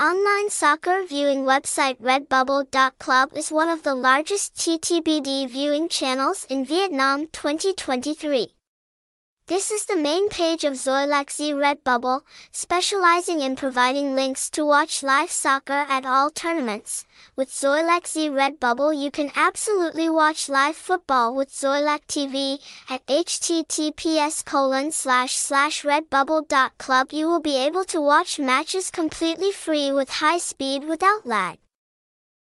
Online soccer viewing website redbubble.club is one of the largest TTBD viewing channels in Vietnam 2023. This is the main page of Xoilac Redbubble, specializing in providing links to watch live soccer at all tournaments. With Xoilac Redbubble you can absolutely watch live football with Xoilac TV at https colon slash slash redbubble.club you will be able to watch matches completely free with high speed without lag.